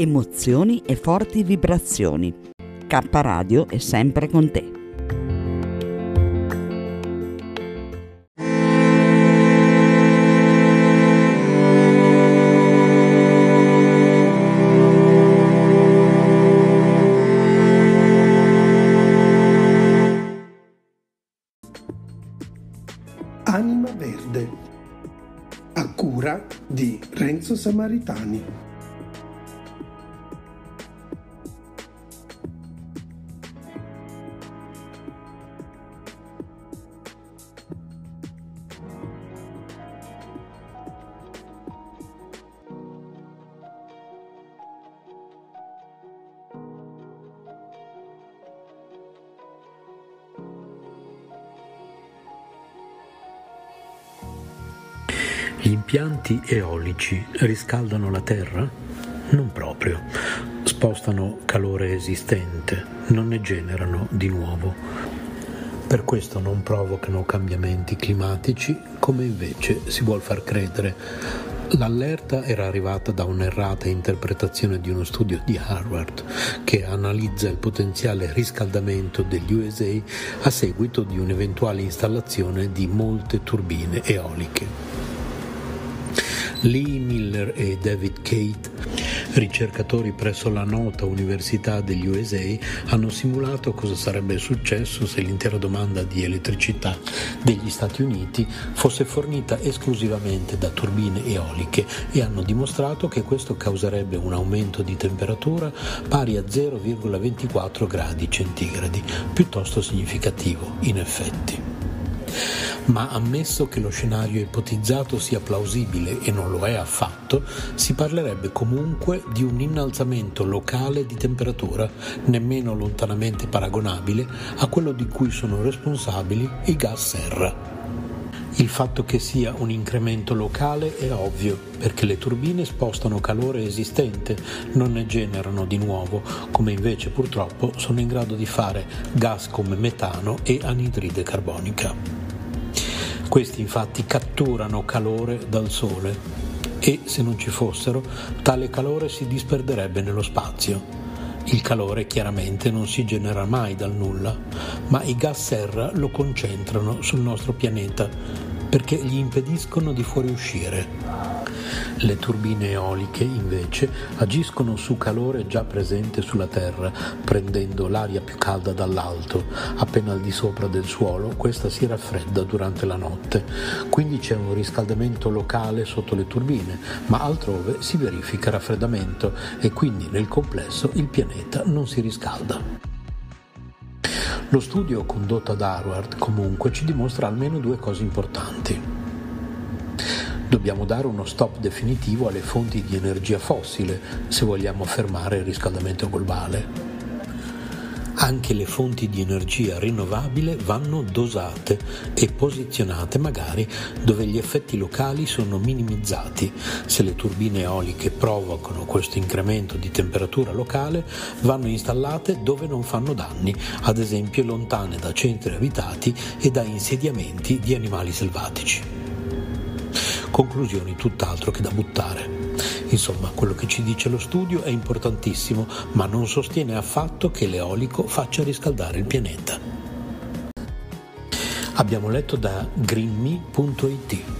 emozioni e forti vibrazioni. K Radio è sempre con te. Anima Verde a cura di Renzo Samaritani. Gli impianti eolici riscaldano la Terra? Non proprio. Spostano calore esistente, non ne generano di nuovo. Per questo non provocano cambiamenti climatici, come invece si vuol far credere. L'allerta era arrivata da un'errata interpretazione di uno studio di Harvard che analizza il potenziale riscaldamento degli USA a seguito di un'eventuale installazione di molte turbine eoliche. Lee Miller e David Kate, ricercatori presso la nota Università degli USA, hanno simulato cosa sarebbe successo se l'intera domanda di elettricità degli Stati Uniti fosse fornita esclusivamente da turbine eoliche e hanno dimostrato che questo causerebbe un aumento di temperatura pari a 0,24 gradi centigradi, piuttosto significativo in effetti ma ammesso che lo scenario ipotizzato sia plausibile e non lo è affatto, si parlerebbe comunque di un innalzamento locale di temperatura nemmeno lontanamente paragonabile a quello di cui sono responsabili i gas serra. Il fatto che sia un incremento locale è ovvio, perché le turbine spostano calore esistente, non ne generano di nuovo, come invece purtroppo sono in grado di fare gas come metano e anidride carbonica. Questi infatti catturano calore dal Sole e se non ci fossero, tale calore si disperderebbe nello spazio. Il calore chiaramente non si genera mai dal nulla, ma i gas serra lo concentrano sul nostro pianeta perché gli impediscono di fuoriuscire. Le turbine eoliche invece agiscono su calore già presente sulla Terra, prendendo l'aria più calda dall'alto. Appena al di sopra del suolo questa si raffredda durante la notte. Quindi c'è un riscaldamento locale sotto le turbine, ma altrove si verifica raffreddamento e quindi nel complesso il pianeta non si riscalda. Lo studio condotto ad Harvard comunque ci dimostra almeno due cose importanti. Dobbiamo dare uno stop definitivo alle fonti di energia fossile se vogliamo fermare il riscaldamento globale. Anche le fonti di energia rinnovabile vanno dosate e posizionate magari dove gli effetti locali sono minimizzati. Se le turbine eoliche provocano questo incremento di temperatura locale, vanno installate dove non fanno danni, ad esempio lontane da centri abitati e da insediamenti di animali selvatici conclusioni tutt'altro che da buttare. Insomma, quello che ci dice lo studio è importantissimo, ma non sostiene affatto che l'eolico faccia riscaldare il pianeta. Abbiamo letto da greenme.it.